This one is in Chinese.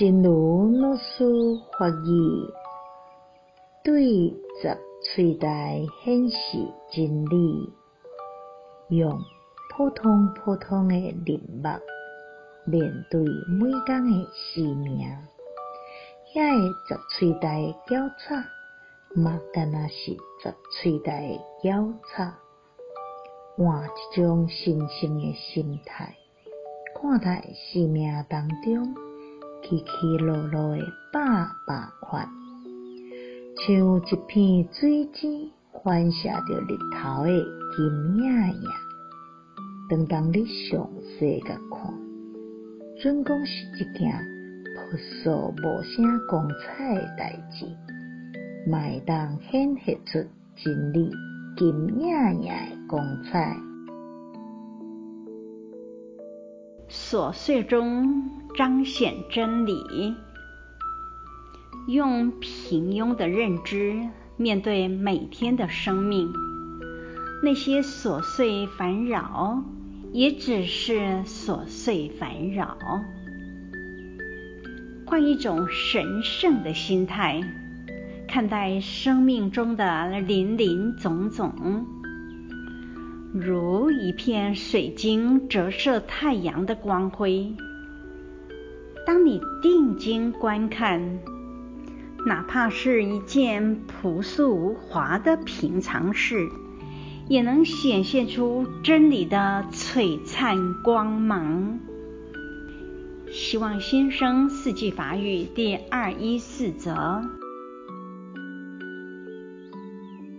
真如老师法语，对十喙台显示真理，用普通普通的面目面对每工的生命。遐个十喙台的检查，嘛敢那是十喙台的检查，换一种新鲜的心态，看待生命当中。起起落落的百百款，像一片水晶反射着日头的金影影。当当你详细甲看，准讲是一件朴素无啥光彩的代志，嘛会当显现出真理金影影的光彩。琐碎中彰显真理，用平庸的认知面对每天的生命，那些琐碎烦扰也只是琐碎烦扰。换一种神圣的心态，看待生命中的林林总总。如一片水晶折射太阳的光辉，当你定睛观看，哪怕是一件朴素无华的平常事，也能显现出真理的璀璨光芒。希望新生四季法语第二一四则。